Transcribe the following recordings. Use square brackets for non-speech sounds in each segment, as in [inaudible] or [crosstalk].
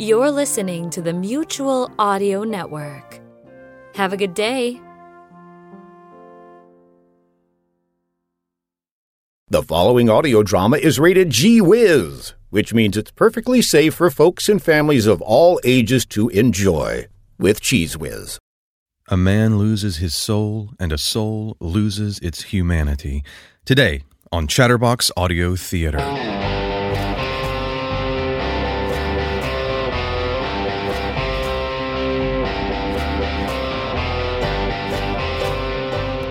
You're listening to the Mutual Audio Network. Have a good day. The following audio drama is rated G Wiz, which means it's perfectly safe for folks and families of all ages to enjoy with Cheese Whiz. A man loses his soul, and a soul loses its humanity. Today on Chatterbox Audio Theater.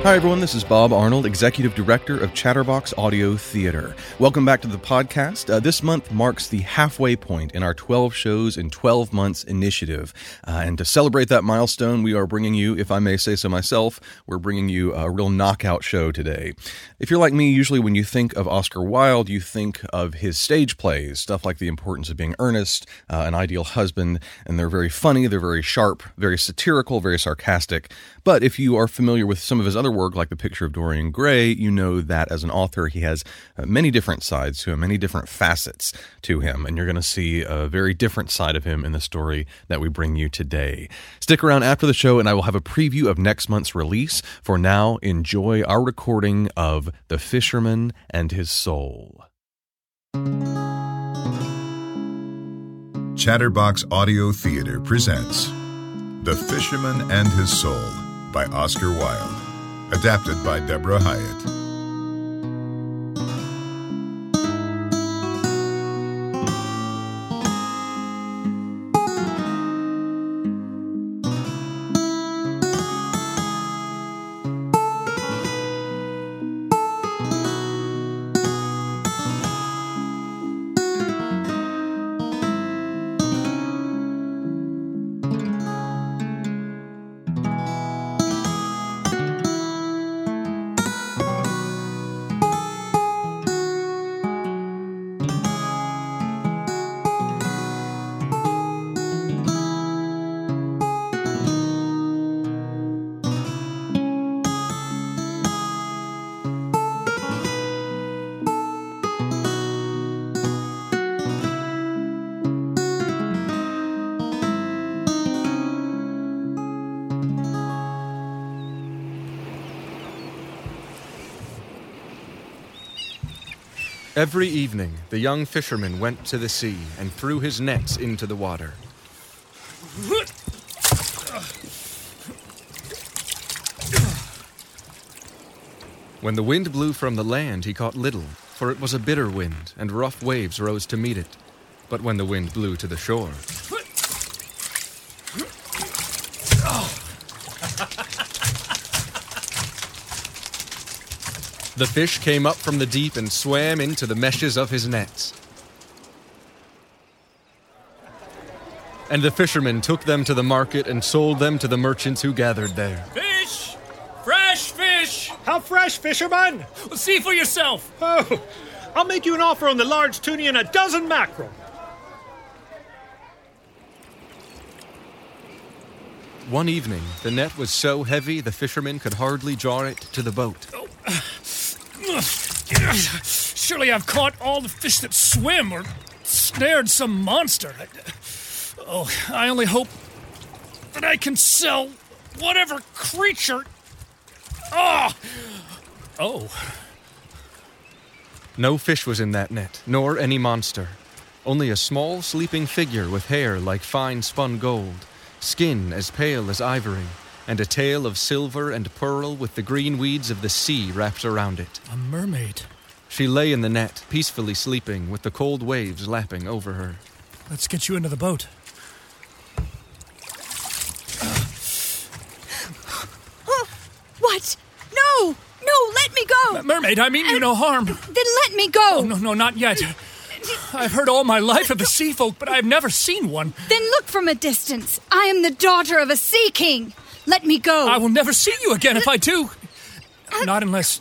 Hi, everyone. This is Bob Arnold, Executive Director of Chatterbox Audio Theater. Welcome back to the podcast. Uh, this month marks the halfway point in our 12 shows in 12 months initiative. Uh, and to celebrate that milestone, we are bringing you, if I may say so myself, we're bringing you a real knockout show today. If you're like me, usually when you think of Oscar Wilde, you think of his stage plays, stuff like The Importance of Being Earnest, uh, An Ideal Husband, and they're very funny, they're very sharp, very satirical, very sarcastic. But if you are familiar with some of his other work, like The Picture of Dorian Gray, you know that as an author, he has uh, many different sides to him, many different facets to him. And you're going to see a very different side of him in the story that we bring you today. Stick around after the show, and I will have a preview of next month's release. For now, enjoy our recording of The Fisherman and His Soul. Chatterbox Audio Theater presents The Fisherman and His Soul by Oscar Wilde. Adapted by Deborah Hyatt. Every evening, the young fisherman went to the sea and threw his nets into the water. When the wind blew from the land, he caught little, for it was a bitter wind, and rough waves rose to meet it. But when the wind blew to the shore, the fish came up from the deep and swam into the meshes of his nets. And the fishermen took them to the market and sold them to the merchants who gathered there. Fish! Fresh fish! How fresh, fisherman? Well, see for yourself. Oh, I'll make you an offer on the large toonie and a dozen mackerel. One evening, the net was so heavy the fishermen could hardly draw it to the boat. Oh. Surely I've caught all the fish that swim or snared some monster. Oh, I only hope that I can sell whatever creature. Oh! Oh. No fish was in that net, nor any monster. Only a small sleeping figure with hair like fine spun gold, skin as pale as ivory, and a tail of silver and pearl with the green weeds of the sea wrapped around it. A mermaid. She lay in the net, peacefully sleeping, with the cold waves lapping over her. Let's get you into the boat. [gasps] What? No! No, let me go! M- mermaid, I mean you no harm. Then let me go! Oh, no, no, not yet. I've heard all my life of the sea folk, but I've never seen one. Then look from a distance. I am the daughter of a sea king. Let me go. I will never see you again if I do. Not unless.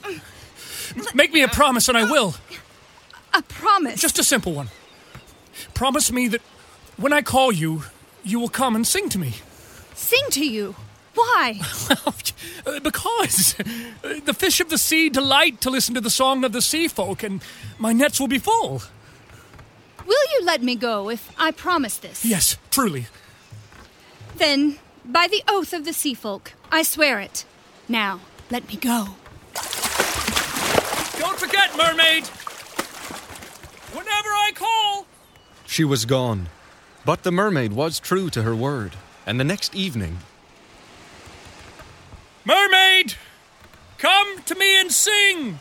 Make me a promise and I will. A promise. Just a simple one. Promise me that when I call you, you will come and sing to me. sing to you. Why? [laughs] Because the fish of the sea delight to listen to the song of the sea folk, and my nets will be full. Will you let me go if I promise this? Yes, truly. Then, by the oath of the sea folk, I swear it. Now, let me go. Don't forget, mermaid! Whenever I call! She was gone. But the mermaid was true to her word, and the next evening, Mermaid! Come to me and sing!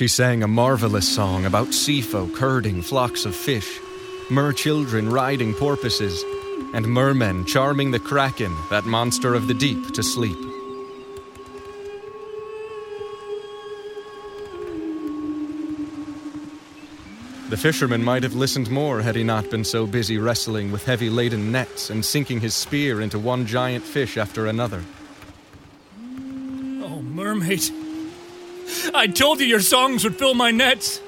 She sang a marvelous song about sea folk herding flocks of fish, mer children riding porpoises, and mermen charming the kraken, that monster of the deep, to sleep. The fisherman might have listened more had he not been so busy wrestling with heavy laden nets and sinking his spear into one giant fish after another. Oh, mermaid. I told you your songs would fill my nets.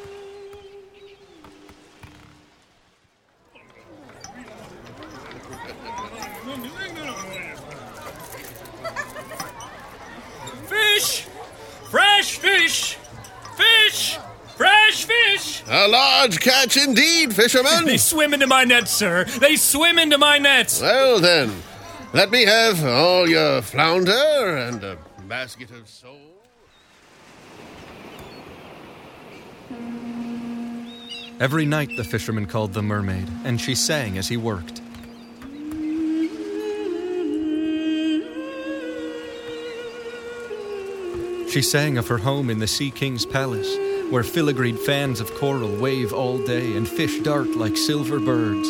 Fish! Fresh fish! Fish! Fresh fish! A large catch indeed, fisherman. [laughs] They swim into my nets, sir. They swim into my nets. well then, let me have all your flounder and a basket of sole. Every night the fisherman called the mermaid, and she sang as he worked. She sang of her home in the Sea King's palace, where filigreed fans of coral wave all day and fish dart like silver birds.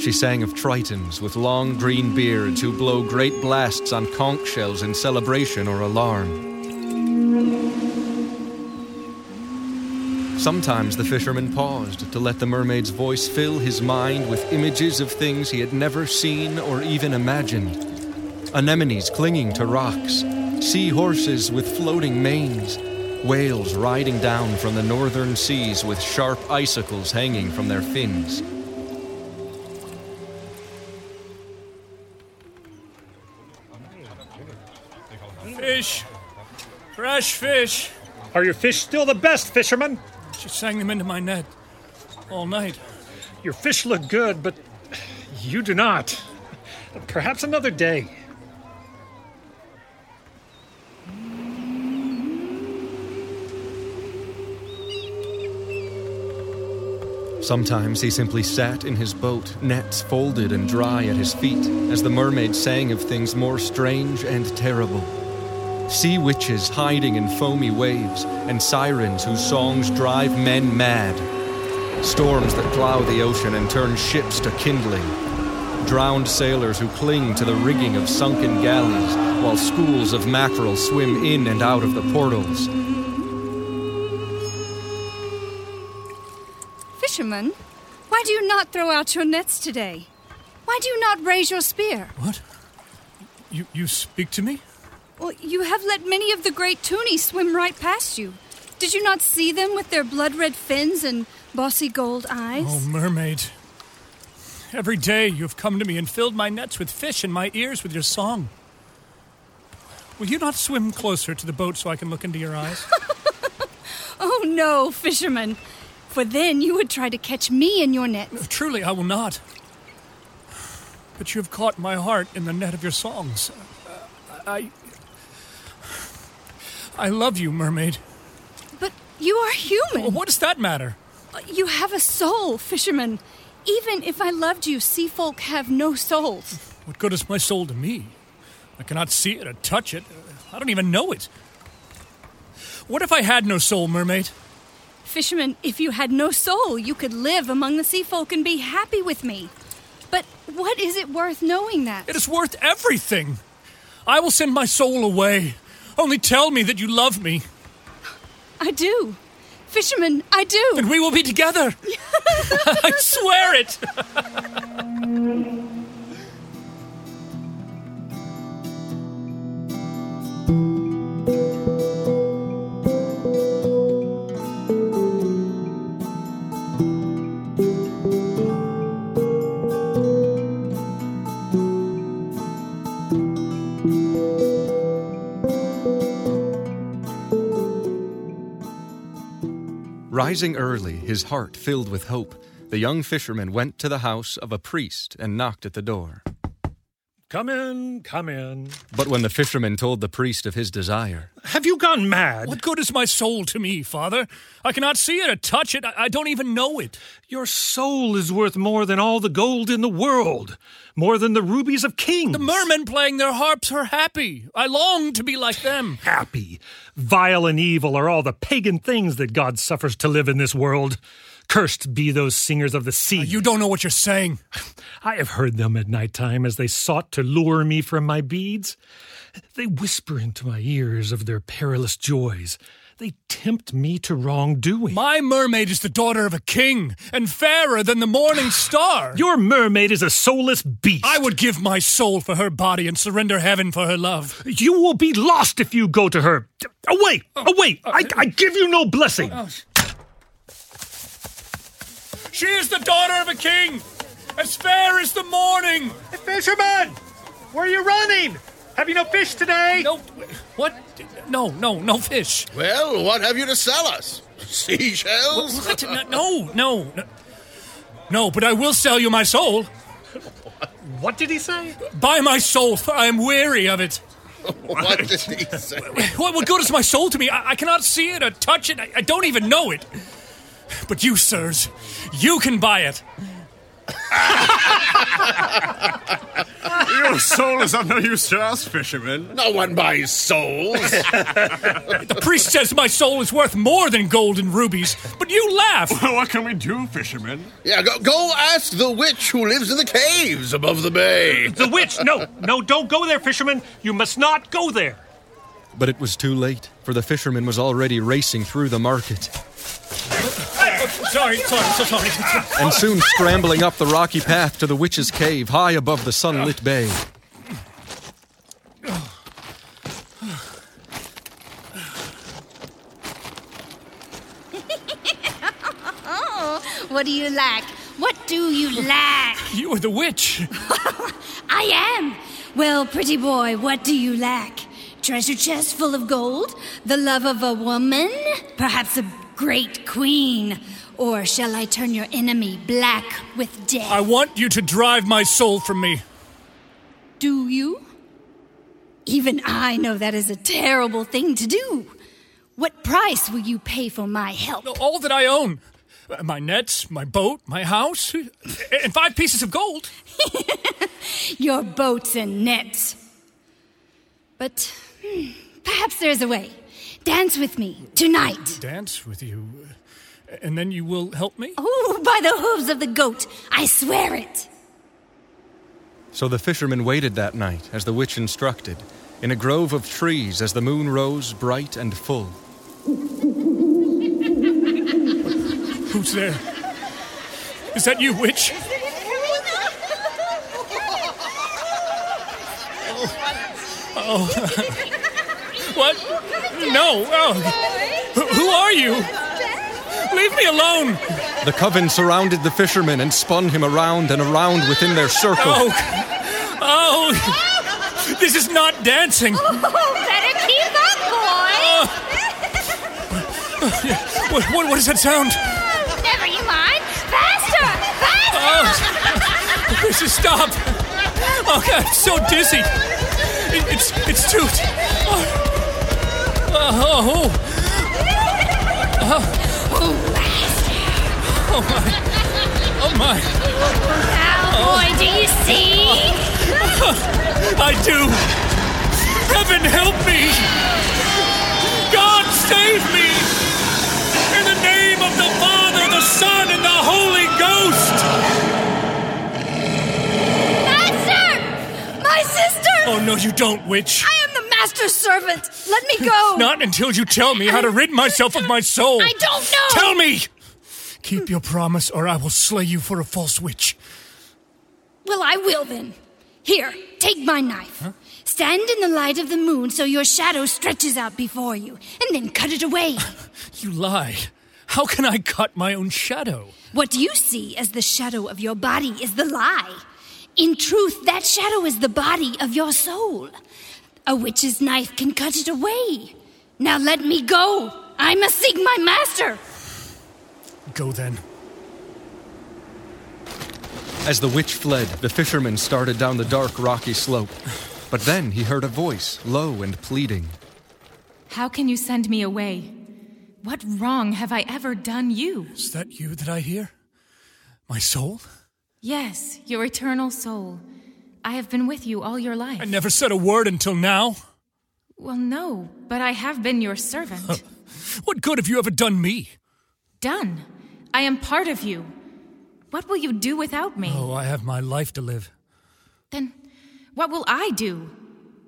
She sang of tritons with long green beards who blow great blasts on conch shells in celebration or alarm. Sometimes the fisherman paused to let the mermaid's voice fill his mind with images of things he had never seen or even imagined. Anemones clinging to rocks, sea horses with floating manes, whales riding down from the northern seas with sharp icicles hanging from their fins. Fish! Fresh fish! Are your fish still the best, fisherman? She sang them into my net all night. Your fish look good, but you do not. Perhaps another day. Sometimes he simply sat in his boat, nets folded and dry at his feet, as the mermaid sang of things more strange and terrible. Sea witches hiding in foamy waves, and sirens whose songs drive men mad. Storms that plow the ocean and turn ships to kindling. Drowned sailors who cling to the rigging of sunken galleys, while schools of mackerel swim in and out of the portals. Fisherman, why do you not throw out your nets today? Why do you not raise your spear? What? You, you speak to me? Well, you have let many of the great tunnies swim right past you. Did you not see them with their blood red fins and bossy gold eyes? Oh, mermaid. Every day you have come to me and filled my nets with fish and my ears with your song. Will you not swim closer to the boat so I can look into your eyes? [laughs] Oh, no, fisherman. For then you would try to catch me in your nets. Truly, I will not. But you have caught my heart in the net of your songs. Uh, I. I love you, mermaid. But you are human. What does that matter? Uh, you have a soul, fisherman. Even if I loved you, sea folk have no souls. What good is my soul to me? I cannot see it or touch it. I don't even know it. What if I had no soul, mermaid? Fisherman, if you had no soul, you could live among the sea folk and be happy with me. But what is it worth knowing that? It is worth everything. I will send my soul away. Only tell me that you love me, I do. Fisherman, I do. and we will be together. [laughs] [laughs] I swear it. [laughs] Rising early, his heart filled with hope, the young fisherman went to the house of a priest and knocked at the door. Come in, come in. But when the fisherman told the priest of his desire, Have you gone mad? What good is my soul to me, Father? I cannot see it or touch it. I, I don't even know it. Your soul is worth more than all the gold in the world, more than the rubies of kings. The mermen playing their harps are happy. I long to be like them. Happy, vile, and evil are all the pagan things that God suffers to live in this world. Cursed be those singers of the sea. You don't know what you're saying. I have heard them at night time as they sought to lure me from my beads. They whisper into my ears of their perilous joys. They tempt me to wrongdoing. My mermaid is the daughter of a king and fairer than the morning [sighs] star. Your mermaid is a soulless beast. I would give my soul for her body and surrender heaven for her love. You will be lost if you go to her. Away! Oh. Away! Uh, I, I give you no blessing. Uh, uh, She is the daughter of a king, as fair as the morning. Fisherman! Where are you running? Have you no fish today? No, what? No, no, no fish. Well, what have you to sell us? Seashells? What? No, no, no. No, but I will sell you my soul. What did he say? Buy my soul, for I am weary of it. [laughs] what did he say? What, what good is my soul to me? I, I cannot see it or touch it. I, I don't even know it. But you, sirs, you can buy it. Your soul is of no use to us, fishermen. No one buys souls. [laughs] [laughs] The priest says my soul is worth more than gold and rubies, but you laugh. Well, what can we do, fishermen? yeah, go, go ask the witch who lives in the caves above the bay. The witch! No, no, don't go there, fisherman. You must not go there. but it was too late, for the fisherman was already racing through the market, Sorry, sorry, so sorry. [laughs] and soon scrambling up the rocky path to the witch's cave high above the sunlit bay. Oh, what do you lack? What do you lack? [laughs] You are the witch. [laughs] I am. Well, pretty boy, what do you lack? Treasure chest full of gold? The love of a woman? Perhaps a great queen? Or shall I turn your enemy black with death? I want you to drive my soul from me. Do you? Even I know that is a terrible thing to do. What price will you pay for my help? All that I own. My nets, my boat, my house, and five pieces of gold. [laughs] Your boats and nets. But hmm, perhaps there's a way. Dance with me tonight. Dance with you, and then you will help me? Oh, by the hooves of the goat, I swear it. So the fisherman waited that night, as the witch instructed, in a grove of trees as the moon rose bright and full. Who's there? Is that you, witch? Oh. oh. [laughs] what? No. Oh. Who- Who are you? Leave me alone. The coven surrounded the fisherman and spun him around and around within their circle. Oh. Oh. This is not dancing. Oh, better keep up, uh, What, what, what does that sound? Never you mind. Faster! Faster! Uh, this is stop. Oh, God, I'm so dizzy. It, it's it's too. Uh, oh. Oh, oh. Oh, Oh, my. Oh, my. Now, boy, do you see? I do. Heaven help me. God save me. In the name of the Father, the Son, and the Holy Ghost. Master! My sister! Oh, no, you don't, witch. I am the master's servant. Let me go. Not until you tell me how to rid myself of my soul. I don't know. Tell me! Keep your promise, or I will slay you for a false witch. Well, I will then. Here, take my knife. Stand in the light of the moon so your shadow stretches out before you, and then cut it away. [laughs] You lie. How can I cut my own shadow? what you see as the shadow of your body is the lie. In truth, that shadow is the body of your soul. A witch's knife can cut it away. Now let me go. I must seek my master. Go then. As the witch fled, the fisherman started down the dark, rocky slope. But then he heard a voice, low and pleading. How can you send me away? What wrong have I ever done you? Is that you that I hear? My soul? Yes, your eternal soul. I have been with you all your life. I never said a word until now. Well, no, but I have been your servant. [laughs] what good have you ever done me? Done. I am part of you. What will you do without me? Oh, I have my life to live. Then what will I do?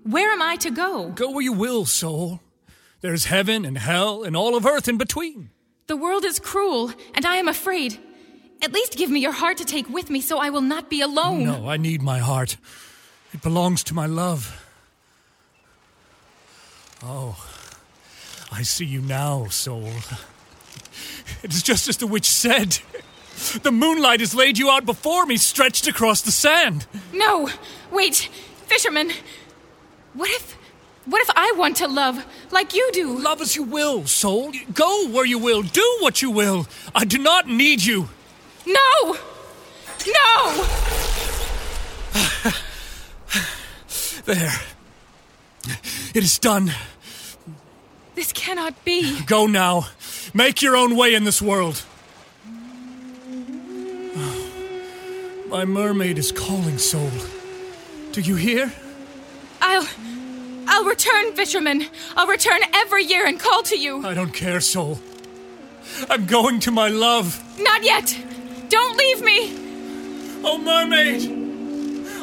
Where am I to go? Go where you will, soul. There's heaven and hell and all of earth in between. The world is cruel, and I am afraid. At least give me your heart to take with me so I will not be alone. No, I need my heart. It belongs to my love. Oh, I see you now, soul. [laughs] It is just as the witch said. The moonlight has laid you out before me, stretched across the sand. No! Wait! Fisherman! What if. What if I want to love like you do? Love as you will, soul. Go where you will. Do what you will. I do not need you. No! No! there. It is done. This cannot be. Go now. Make your own way in this world. [sighs] My mermaid is calling, soul. Do you hear? I'll. I'll return, fisherman. I'll return every year and call to you. I don't care, soul. I'm going to my love. Not yet. Don't leave me. Oh, mermaid.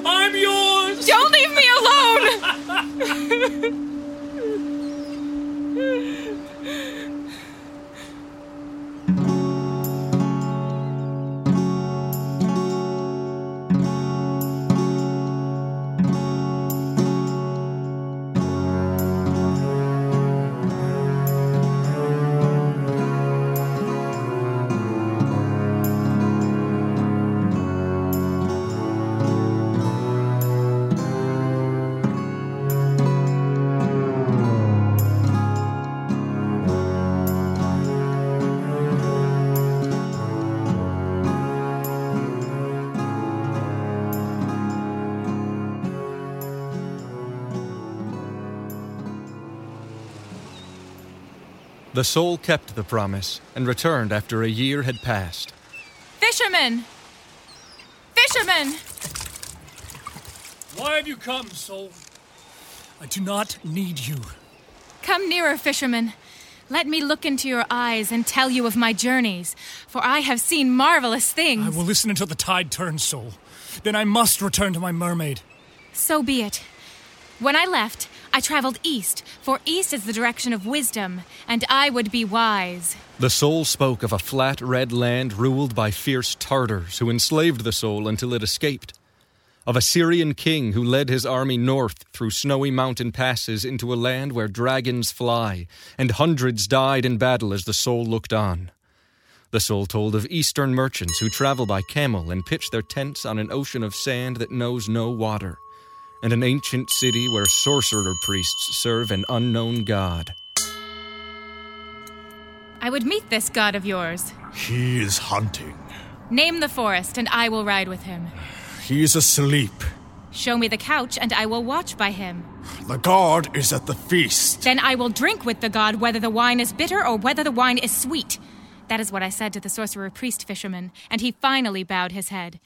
I'm yours. Don't leave me alone. [laughs] The soul kept the promise and returned after a year had passed. Fisherman! Fisherman! Why have you come, soul? I do not need you. Come nearer, fisherman. Let me look into your eyes and tell you of my journeys, for I have seen marvelous things. I will listen until the tide turns, soul. Then I must return to my mermaid. So be it. When I left, I traveled east, for east is the direction of wisdom, and I would be wise. The soul spoke of a flat red land ruled by fierce Tartars who enslaved the soul until it escaped. Of a Syrian king who led his army north through snowy mountain passes into a land where dragons fly, and hundreds died in battle as the soul looked on. The soul told of eastern merchants who travel by camel and pitch their tents on an ocean of sand that knows no water and an ancient city where sorcerer priests serve an unknown god. I would meet this god of yours. He is hunting. Name the forest, and I will ride with him. He is asleep. Show me the couch, and I will watch by him. The god is at the feast. Then I will drink with the god whether the wine is bitter or whether the wine is sweet. That is what I said to the sorcerer priest fisherman, and he finally bowed his head.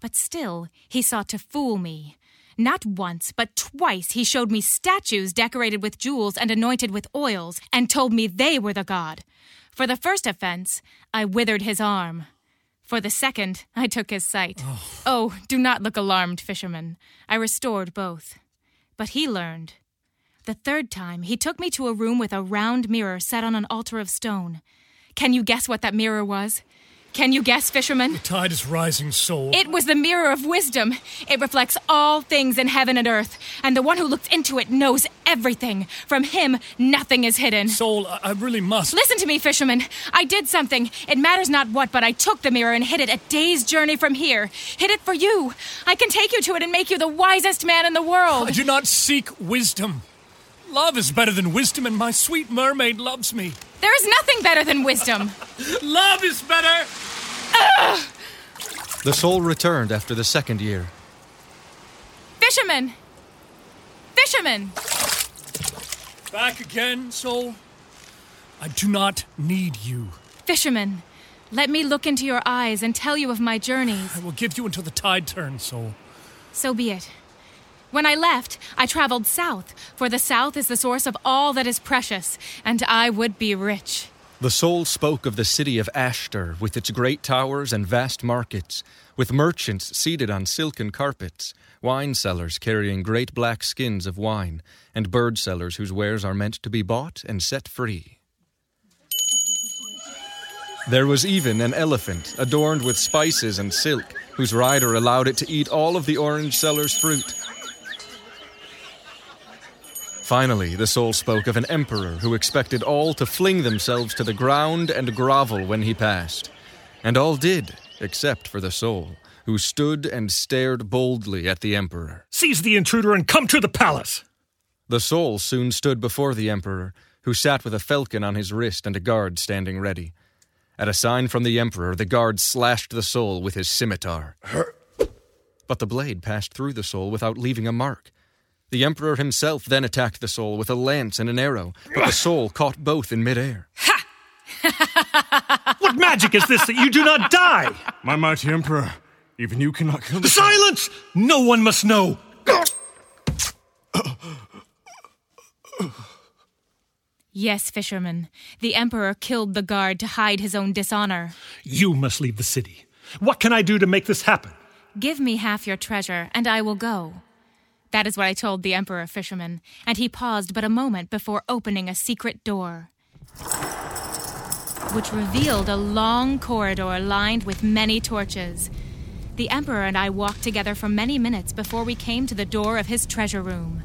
But still, he sought to fool me. Not once, but twice he showed me statues decorated with jewels and anointed with oils, and told me they were the god. For the first offense, I withered his arm. For the second, I took his sight. Oh. oh, do not look alarmed, fisherman. I restored both. But he learned. The third time, he took me to a room with a round mirror set on an altar of stone. Can you guess what that mirror was? Can you guess, fisherman? The tide is rising, soul. It was the mirror of wisdom. It reflects all things in heaven and earth, and the one who looks into it knows everything. From him, nothing is hidden. Soul, I, I really must. Listen to me, fisherman. I did something. It matters not what, but I took the mirror and hid it a day's journey from here. Hid it for you. I can take you to it and make you the wisest man in the world. I do not seek wisdom. Love is better than wisdom, and my sweet mermaid loves me. There is nothing better than wisdom. [laughs] Love is better. The soul returned after the second year. Fisherman! Fisherman! Back again, soul. I do not need you. Fisherman, let me look into your eyes and tell you of my journeys. I will give you until the tide turns, soul. So be it. When I left, I traveled south, for the south is the source of all that is precious, and I would be rich. The soul spoke of the city of Ashtar, with its great towers and vast markets, with merchants seated on silken carpets, wine sellers carrying great black skins of wine, and bird sellers whose wares are meant to be bought and set free. There was even an elephant, adorned with spices and silk, whose rider allowed it to eat all of the orange seller's fruit. Finally, the soul spoke of an emperor who expected all to fling themselves to the ground and grovel when he passed. And all did, except for the soul, who stood and stared boldly at the emperor. Seize the intruder and come to the palace. The soul soon stood before the emperor, who sat with a falcon on his wrist and a guard standing ready. At a sign from the emperor, the guard slashed the soul with his scimitar. But the blade passed through the soul without leaving a mark. The emperor himself then attacked the soul with a lance and an arrow, but the soul caught both in midair. Ha! [laughs] what magic is this that you do not die? My mighty emperor, even you cannot kill the Silence! No one must know. Yes, fisherman. The emperor killed the guard to hide his own dishonor. You must leave the city. What can I do to make this happen? Give me half your treasure, and I will go. That is what I told the emperor fisherman, and he paused but a moment before opening a secret door, which revealed a long corridor lined with many torches. The emperor and I walked together for many minutes before we came to the door of his treasure room.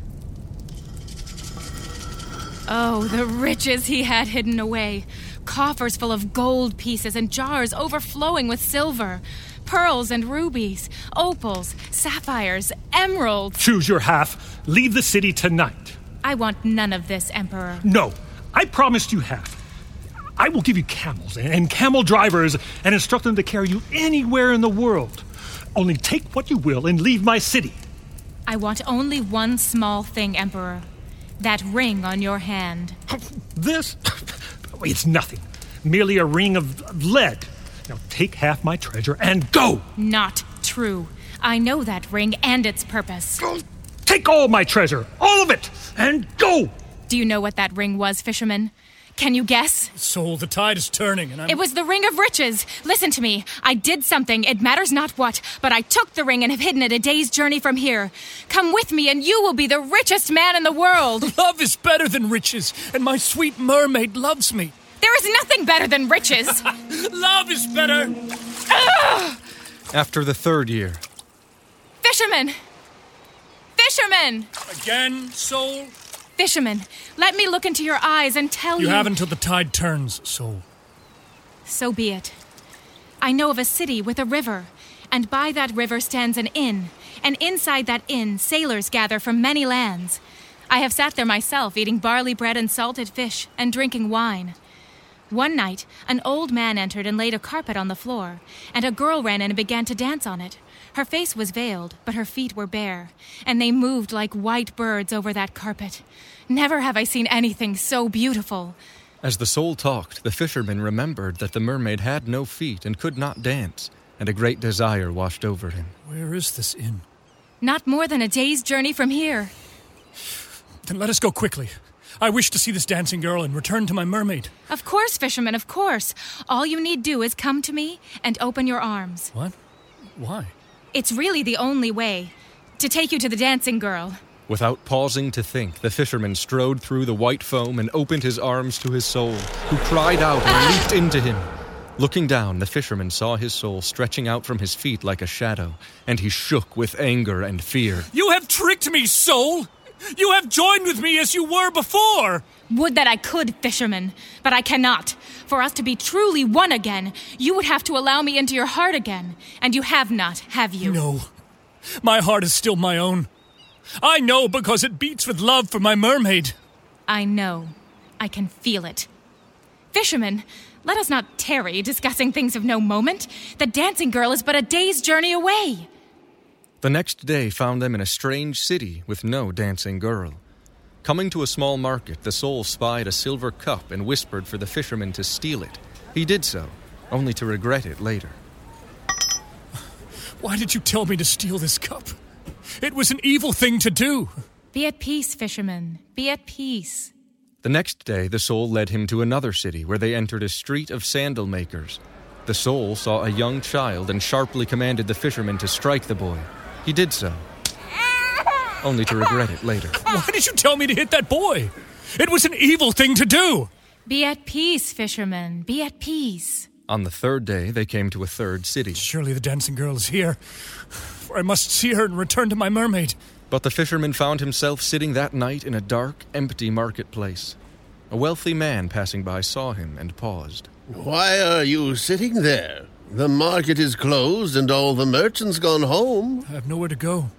Oh, the riches he had hidden away. Coffers full of gold pieces and jars overflowing with silver. Pearls and rubies, opals, sapphires, emeralds. Choose your half. Leave the city tonight. I want none of this, Emperor. No, I promised you half. I will give you camels and camel drivers and instruct them to carry you anywhere in the world. Only take what you will and leave my city. I want only one small thing, Emperor. That ring on your hand. This? It's nothing. Merely a ring of lead. Now take half my treasure and go! Not true. I know that ring and its purpose. Go! Take all my treasure, all of it, and go! Do you know what that ring was, fisherman? Can you guess? Soul, the tide is turning, and I'm. It was the ring of riches. Listen to me. I did something, it matters not what, but I took the ring and have hidden it a day's journey from here. Come with me, and you will be the richest man in the world. [laughs] Love is better than riches, and my sweet mermaid loves me. There is nothing better than riches. [laughs] Love is better. After the third year, Fisherman! Fisherman! Again, soul? Fisherman, let me look into your eyes and tell you. You have until the tide turns, soul. So be it. I know of a city with a river, and by that river stands an inn, and inside that inn sailors gather from many lands. I have sat there myself, eating barley bread and salted fish, and drinking wine. One night, an old man entered and laid a carpet on the floor, and a girl ran in and began to dance on it. Her face was veiled, but her feet were bare, and they moved like white birds over that carpet. Never have I seen anything so beautiful. as the soul talked, the fisherman remembered that the mermaid had no feet and could not dance, and a great desire washed over him. Where is this inn? Not more than a day's journey from here. Then let us go quickly. I wish to see this dancing girl and return to my mermaid. Of course, fisherman, of course. All you need do is come to me and open your arms. What? Why? It's really the only way to take you to the dancing girl. Without pausing to think, the fisherman strode through the white foam and opened his arms to his soul, who cried out and leaped into him. Looking down, the fisherman saw his soul stretching out from his feet like a shadow, and he shook with anger and fear. You have tricked me, soul! You have joined with me as you were before! Would that I could, fisherman, but I cannot. For us to be truly one again, you would have to allow me into your heart again. And you have not, have you? No. My heart is still my own. I know because it beats with love for my mermaid. I know. I can feel it. Fisherman, let us not tarry discussing things of no moment. The dancing girl is but a day's journey away. The next day found them in a strange city with no dancing girl. Coming to a small market, the soul spied a silver cup and whispered for the fisherman to steal it. He did so, only to regret it later. Why did you tell me to steal this cup? It was an evil thing to do. Be at peace, fisherman. Be at peace. The next day, the soul led him to another city where they entered a street of sandal makers. The soul saw a young child and sharply commanded the fisherman to strike the boy. He did so, only to regret it later. Why did you tell me to hit that boy? It was an evil thing to do. Be at peace, fisherman. Be at peace. On the third day, they came to a third city. Surely the dancing girl is here, for I must see her and return to my mermaid. But the fisherman found himself sitting that night in a dark, empty marketplace. A wealthy man passing by saw him and paused. Why are you sitting there? The market is closed and all the merchants gone home. I have nowhere to go.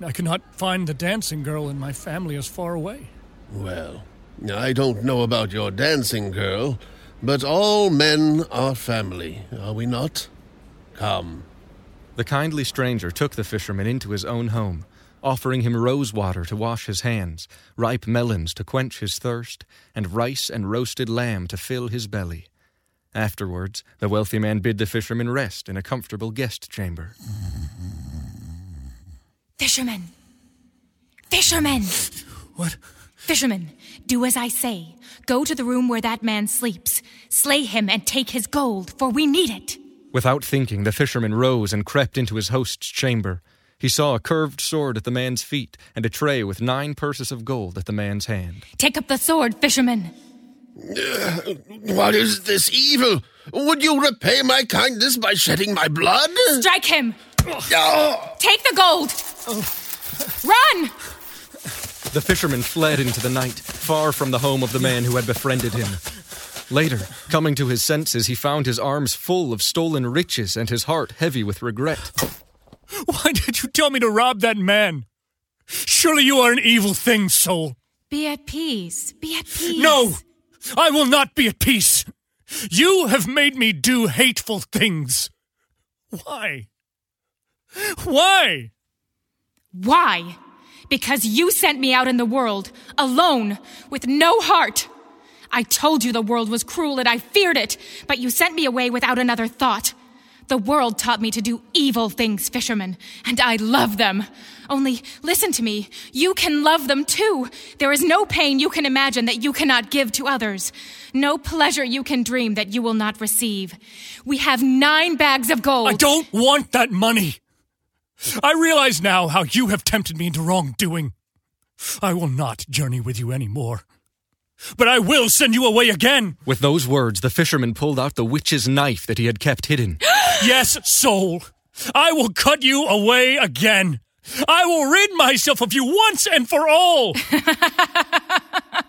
I cannot find the dancing girl, and my family is far away. Well, I don't know about your dancing girl, but all men are family, are we not? Come. The kindly stranger took the fisherman into his own home, offering him rose water to wash his hands, ripe melons to quench his thirst, and rice and roasted lamb to fill his belly. Afterwards, the wealthy man bid the fisherman rest in a comfortable guest chamber. Fisherman! Fisherman! What? Fisherman, do as I say. Go to the room where that man sleeps. Slay him and take his gold, for we need it. Without thinking, the fisherman rose and crept into his host's chamber. He saw a curved sword at the man's feet and a tray with nine purses of gold at the man's hand. Take up the sword, fisherman. [sighs] What is this evil? Would you repay my kindness by shedding my blood? Strike him! Oh. Take the gold! Run! The fisherman fled into the night, far from the home of the man who had befriended him. Later, coming to his senses, he found his arms full of stolen riches and his heart heavy with regret. Why did you tell me to rob that man? Surely you are an evil thing, soul. Be at peace. Be at peace. No! I will not be at peace. You have made me do hateful things. Why? Why? Why? Because you sent me out in the world, alone, with no heart. I told you the world was cruel and I feared it, but you sent me away without another thought. The world taught me to do evil things, fisherman, and I love them. Only listen to me. You can love them too. There is no pain you can imagine that you cannot give to others. No pleasure you can dream that you will not receive. We have nine bags of gold. I don't want that money. I realize now how you have tempted me into wrongdoing. I will not journey with you anymore. But I will send you away again. With those words, the fisherman pulled out the witch's knife that he had kept hidden. [gasps] yes, soul. I will cut you away again. I will rid myself of you once and for all. [laughs]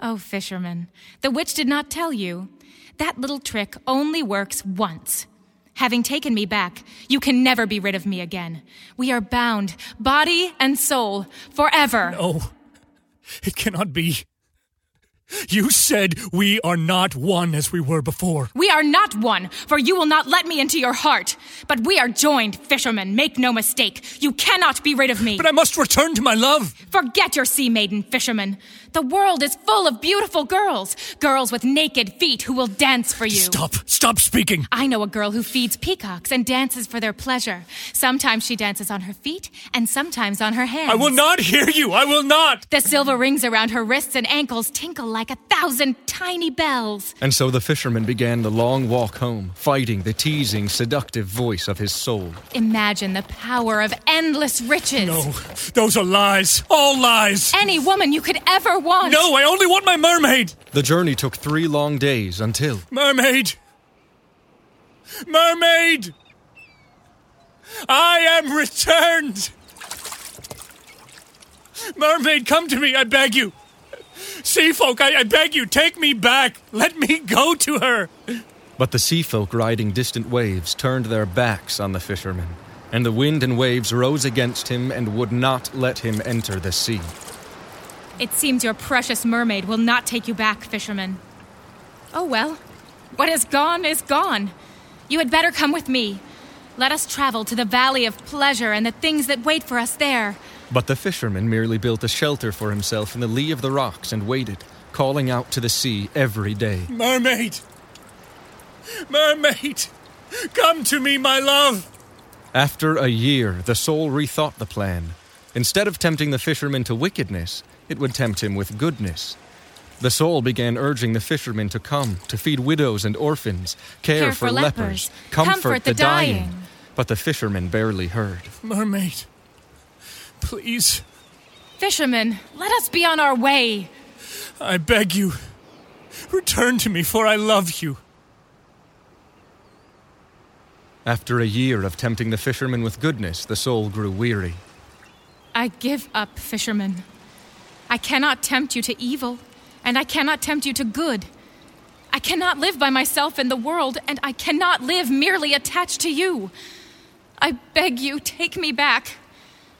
oh, fisherman, the witch did not tell you. That little trick only works once. Having taken me back, you can never be rid of me again. We are bound, body and soul, forever. No, it cannot be. You said we are not one as we were before. We are not one, for you will not let me into your heart. But we are joined, fisherman. Make no mistake. You cannot be rid of me. But I must return to my love. Forget your sea maiden, fisherman. The world is full of beautiful girls. Girls with naked feet who will dance for you. Stop. Stop speaking. I know a girl who feeds peacocks and dances for their pleasure. Sometimes she dances on her feet and sometimes on her hands. I will not hear you. I will not. The silver rings around her wrists and ankles tinkle like a thousand tiny bells. And so the fisherman began the long walk home, fighting the teasing, seductive voice of his soul. Imagine the power of endless riches. No, those are lies. All lies. Any woman you could ever want. No, I only want my mermaid. The journey took three long days until. Mermaid! Mermaid! I am returned! Mermaid, come to me, I beg you. Sea folk, I, I beg you, take me back. Let me go to her. But the sea folk riding distant waves turned their backs on the fisherman, and the wind and waves rose against him and would not let him enter the sea. It seems your precious mermaid will not take you back, fisherman. Oh well. What is gone is gone. You had better come with me. Let us travel to the Valley of Pleasure and the things that wait for us there. But the fisherman merely built a shelter for himself in the lee of the rocks and waited, calling out to the sea every day. Mermaid! Mermaid! Come to me, my love! After a year, the soul rethought the plan. Instead of tempting the fisherman to wickedness, it would tempt him with goodness. The soul began urging the fishermen to come, to feed widows and orphans, care, Care for lepers, comfort, comfort the, the dying. dying. But the fishermen barely heard. Mermaid, please, Fisherman, let us be on our way. I beg you, return to me, for I love you. After a year of tempting the fisherman with goodness, the soul grew weary. I give up, fisherman. I cannot tempt you to evil, and I cannot tempt you to good. I cannot live by myself in the world, and I cannot live merely attached to you. I beg you, take me back.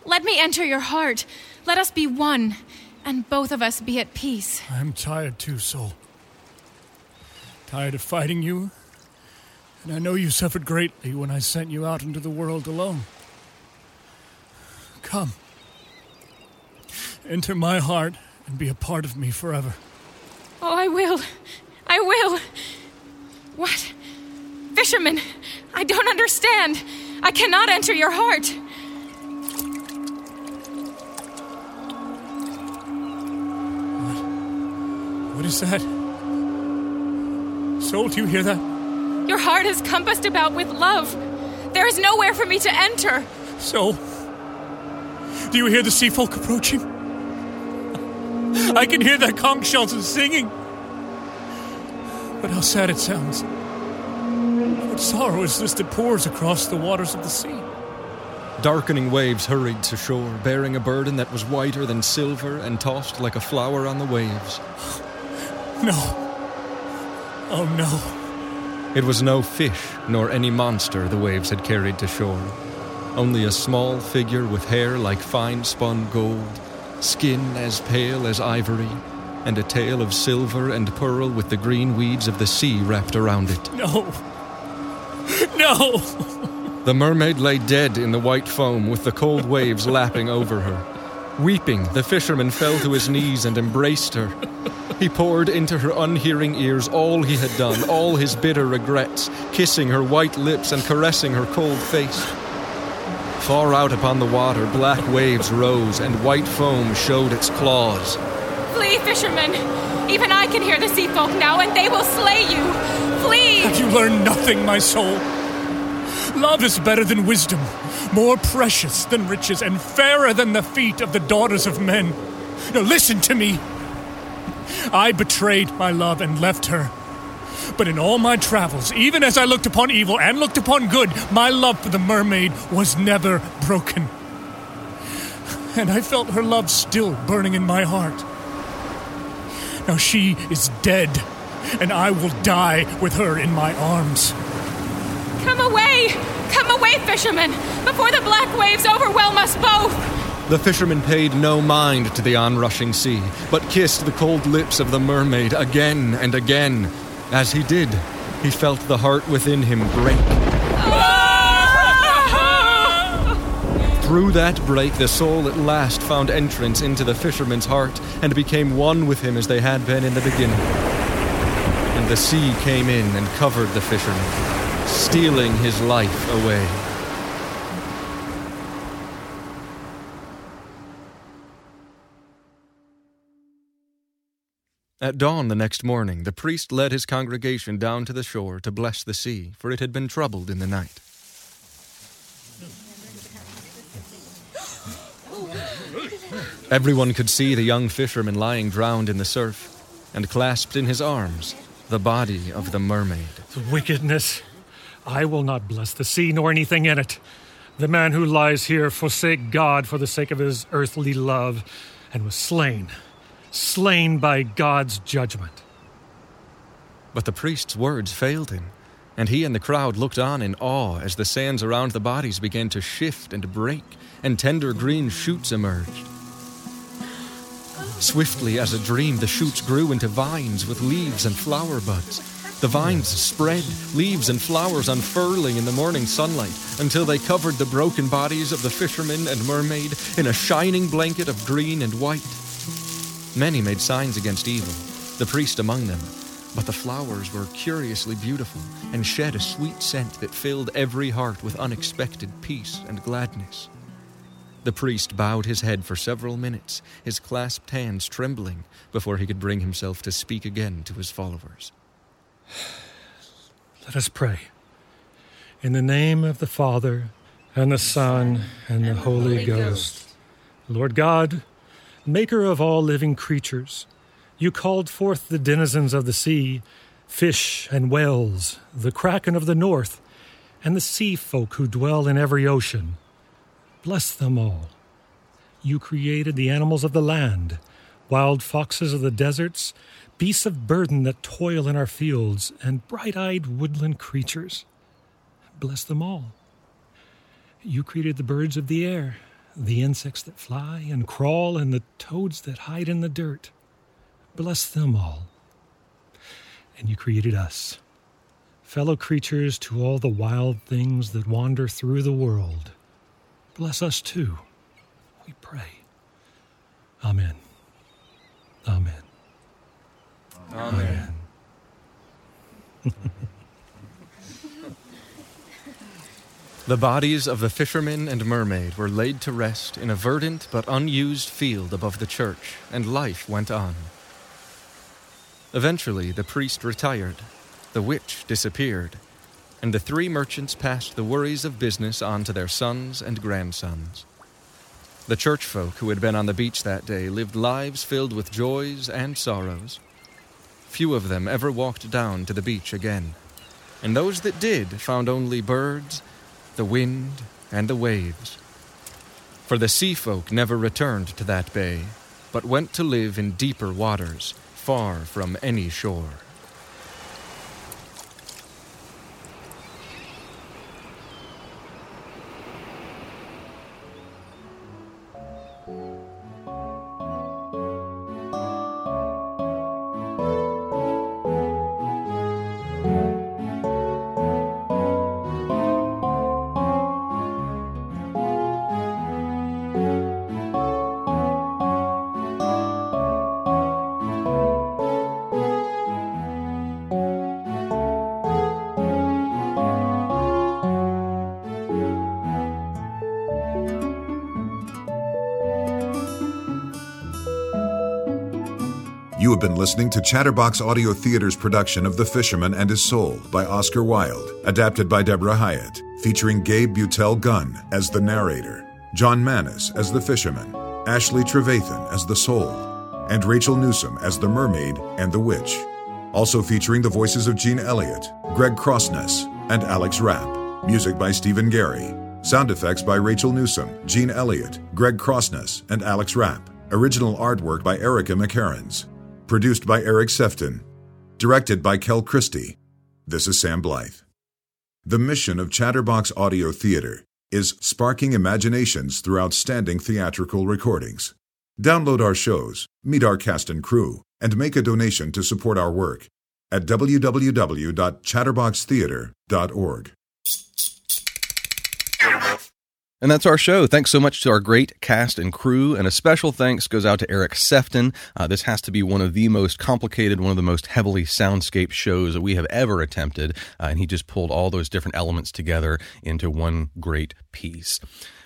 Let me enter your heart. Let us be one, and both of us be at peace. I'm tired too, soul. Tired of fighting you, and I know you suffered greatly when I sent you out into the world alone. Come. Enter my heart and be a part of me forever. Oh, I will. I will. What? Fisherman, I don't understand. I cannot enter your heart. What is that? Soul, do you hear that? Your heart is compassed about with love. There is nowhere for me to enter. Soul, do you hear the sea folk approaching? I can hear their conch shells and singing. But how sad it sounds. What sorrow is this that pours across the waters of the sea? Darkening waves hurried to shore, bearing a burden that was whiter than silver and tossed like a flower on the waves. No. Oh no. It was no fish nor any monster the waves had carried to shore. Only a small figure with hair like fine spun gold, skin as pale as ivory, and a tail of silver and pearl with the green weeds of the sea wrapped around it. No. No. The mermaid lay dead in the white foam with the cold waves lapping over her. Weeping, the fisherman fell to his knees and embraced her. He poured into her unhearing ears all he had done, all his bitter regrets, kissing her white lips and caressing her cold face. Far out upon the water, black waves rose and white foam showed its claws. Flee, fisherman. Even I can hear the sea folk now, and they will slay you. Flee! Have you learned nothing, my soul? Love is better than wisdom, more precious than riches, and fairer than the feet of the daughters of men. Now listen to me. I betrayed my love and left her. But in all my travels, even as I looked upon evil and looked upon good, my love for the mermaid was never broken. And I felt her love still burning in my heart. Now she is dead, and I will die with her in my arms. Come away! Come away, fisherman, before the black waves overwhelm us both! The fisherman paid no mind to the onrushing sea, but kissed the cold lips of the mermaid again and again. As he did, he felt the heart within him break. [laughs] Through that break, the soul at last found entrance into the fisherman's heart and became one with him as they had been in the beginning. And the sea came in and covered the fisherman, stealing his life away. At dawn the next morning, the priest led his congregation down to the shore to bless the sea, for it had been troubled in the night. Everyone could see the young fisherman lying drowned in the surf, and clasped in his arms the body of the mermaid. The wickedness. I will not bless the sea nor anything in it. The man who lies here forsake God for the sake of his earthly love and was slain, slain by God's judgment. But the priest's words failed him, and he and the crowd looked on in awe as the sands around the bodies began to shift and break, and tender green shoots emerged. Swiftly as a dream, the shoots grew into vines with leaves and flower buds. The vines spread, leaves and flowers unfurling in the morning sunlight until they covered the broken bodies of the fisherman and mermaid in a shining blanket of green and white. Many made signs against evil, the priest among them, but the flowers were curiously beautiful and shed a sweet scent that filled every heart with unexpected peace and gladness. The priest bowed his head for several minutes, his clasped hands trembling, before he could bring himself to speak again to his followers. Let us pray. In the name of the Father, and the Son, and the Holy Ghost. Lord God, maker of all living creatures, you called forth the denizens of the sea, fish and whales, the kraken of the north, and the sea folk who dwell in every ocean. Bless them all. You created the animals of the land, wild foxes of the deserts, beasts of burden that toil in our fields, and bright eyed woodland creatures. Bless them all. You created the birds of the air, the insects that fly and crawl, and the toads that hide in the dirt. Bless them all. And you created us, fellow creatures to all the wild things that wander through the world. Bless us too, we pray. Amen. Amen. Amen. [laughs] The bodies of the fisherman and mermaid were laid to rest in a verdant but unused field above the church, and life went on. Eventually, the priest retired, the witch disappeared, and the three merchants passed the worries of business on to their sons and grandsons. The church folk who had been on the beach that day lived lives filled with joys and sorrows. Few of them ever walked down to the beach again, and those that did found only birds, the wind, and the waves. For the sea folk never returned to that bay, but went to live in deeper waters, far from any shore. Have been listening to Chatterbox Audio Theater's production of The Fisherman and His Soul by Oscar Wilde, adapted by Deborah Hyatt, featuring Gabe Butel Gunn as the narrator, John Manis as the fisherman, Ashley Trevathan as the soul, and Rachel Newsom as the mermaid and the witch. Also featuring the voices of Gene Elliott, Greg Crossness, and Alex Rapp. Music by Stephen Gary. Sound effects by Rachel Newsom, Gene Elliott, Greg Crossness, and Alex Rapp. Original artwork by Erica McCarrans. Produced by Eric Sefton. Directed by Kel Christie. This is Sam Blythe. The mission of Chatterbox Audio Theater is sparking imaginations through outstanding theatrical recordings. Download our shows, meet our cast and crew, and make a donation to support our work at www.chatterboxtheater.org. And that's our show. Thanks so much to our great cast and crew. And a special thanks goes out to Eric Sefton. Uh, this has to be one of the most complicated, one of the most heavily soundscape shows that we have ever attempted. Uh, and he just pulled all those different elements together into one great piece.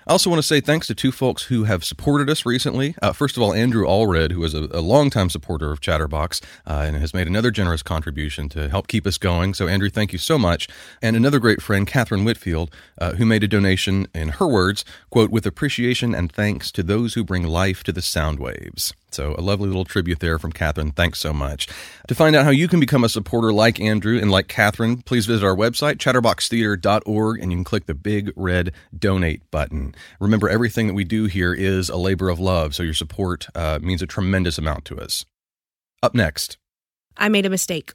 I also want to say thanks to two folks who have supported us recently. Uh, first of all, Andrew Allred, who is a, a longtime supporter of Chatterbox uh, and has made another generous contribution to help keep us going. So, Andrew, thank you so much. And another great friend, Catherine Whitfield, uh, who made a donation in her words, quote, with appreciation and thanks to those who bring life to the sound waves. So, a lovely little tribute there from Catherine. Thanks so much. To find out how you can become a supporter like Andrew and like Catherine, please visit our website, chatterboxtheater.org, and you can click the big red donate button. Remember, everything that we do here is a labor of love, so your support uh, means a tremendous amount to us. Up next. I made a mistake.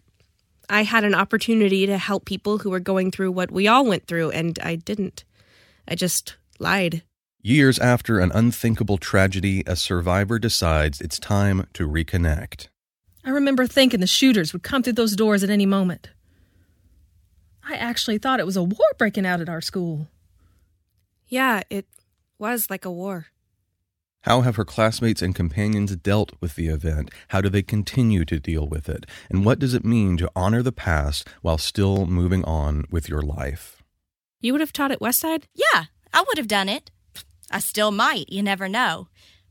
I had an opportunity to help people who were going through what we all went through, and I didn't. I just lied. Years after an unthinkable tragedy, a survivor decides it's time to reconnect. I remember thinking the shooters would come through those doors at any moment. I actually thought it was a war breaking out at our school. Yeah, it was like a war. How have her classmates and companions dealt with the event? How do they continue to deal with it? And what does it mean to honor the past while still moving on with your life? You would have taught at Westside? Yeah, I would have done it. I still might, you never know.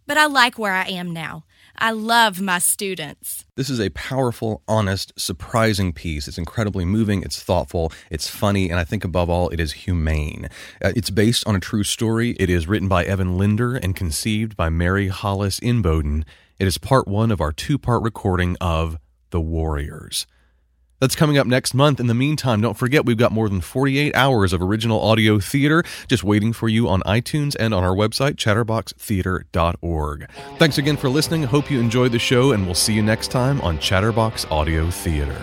But I like where I am now. I love my students. This is a powerful, honest, surprising piece. It's incredibly moving, it's thoughtful, it's funny, and I think above all, it is humane. Uh, it's based on a true story. It is written by Evan Linder and conceived by Mary Hollis Inboden. It is part one of our two part recording of The Warriors. That's coming up next month. In the meantime, don't forget we've got more than 48 hours of original audio theater just waiting for you on iTunes and on our website, chatterboxtheater.org. Thanks again for listening. Hope you enjoyed the show, and we'll see you next time on Chatterbox Audio Theater.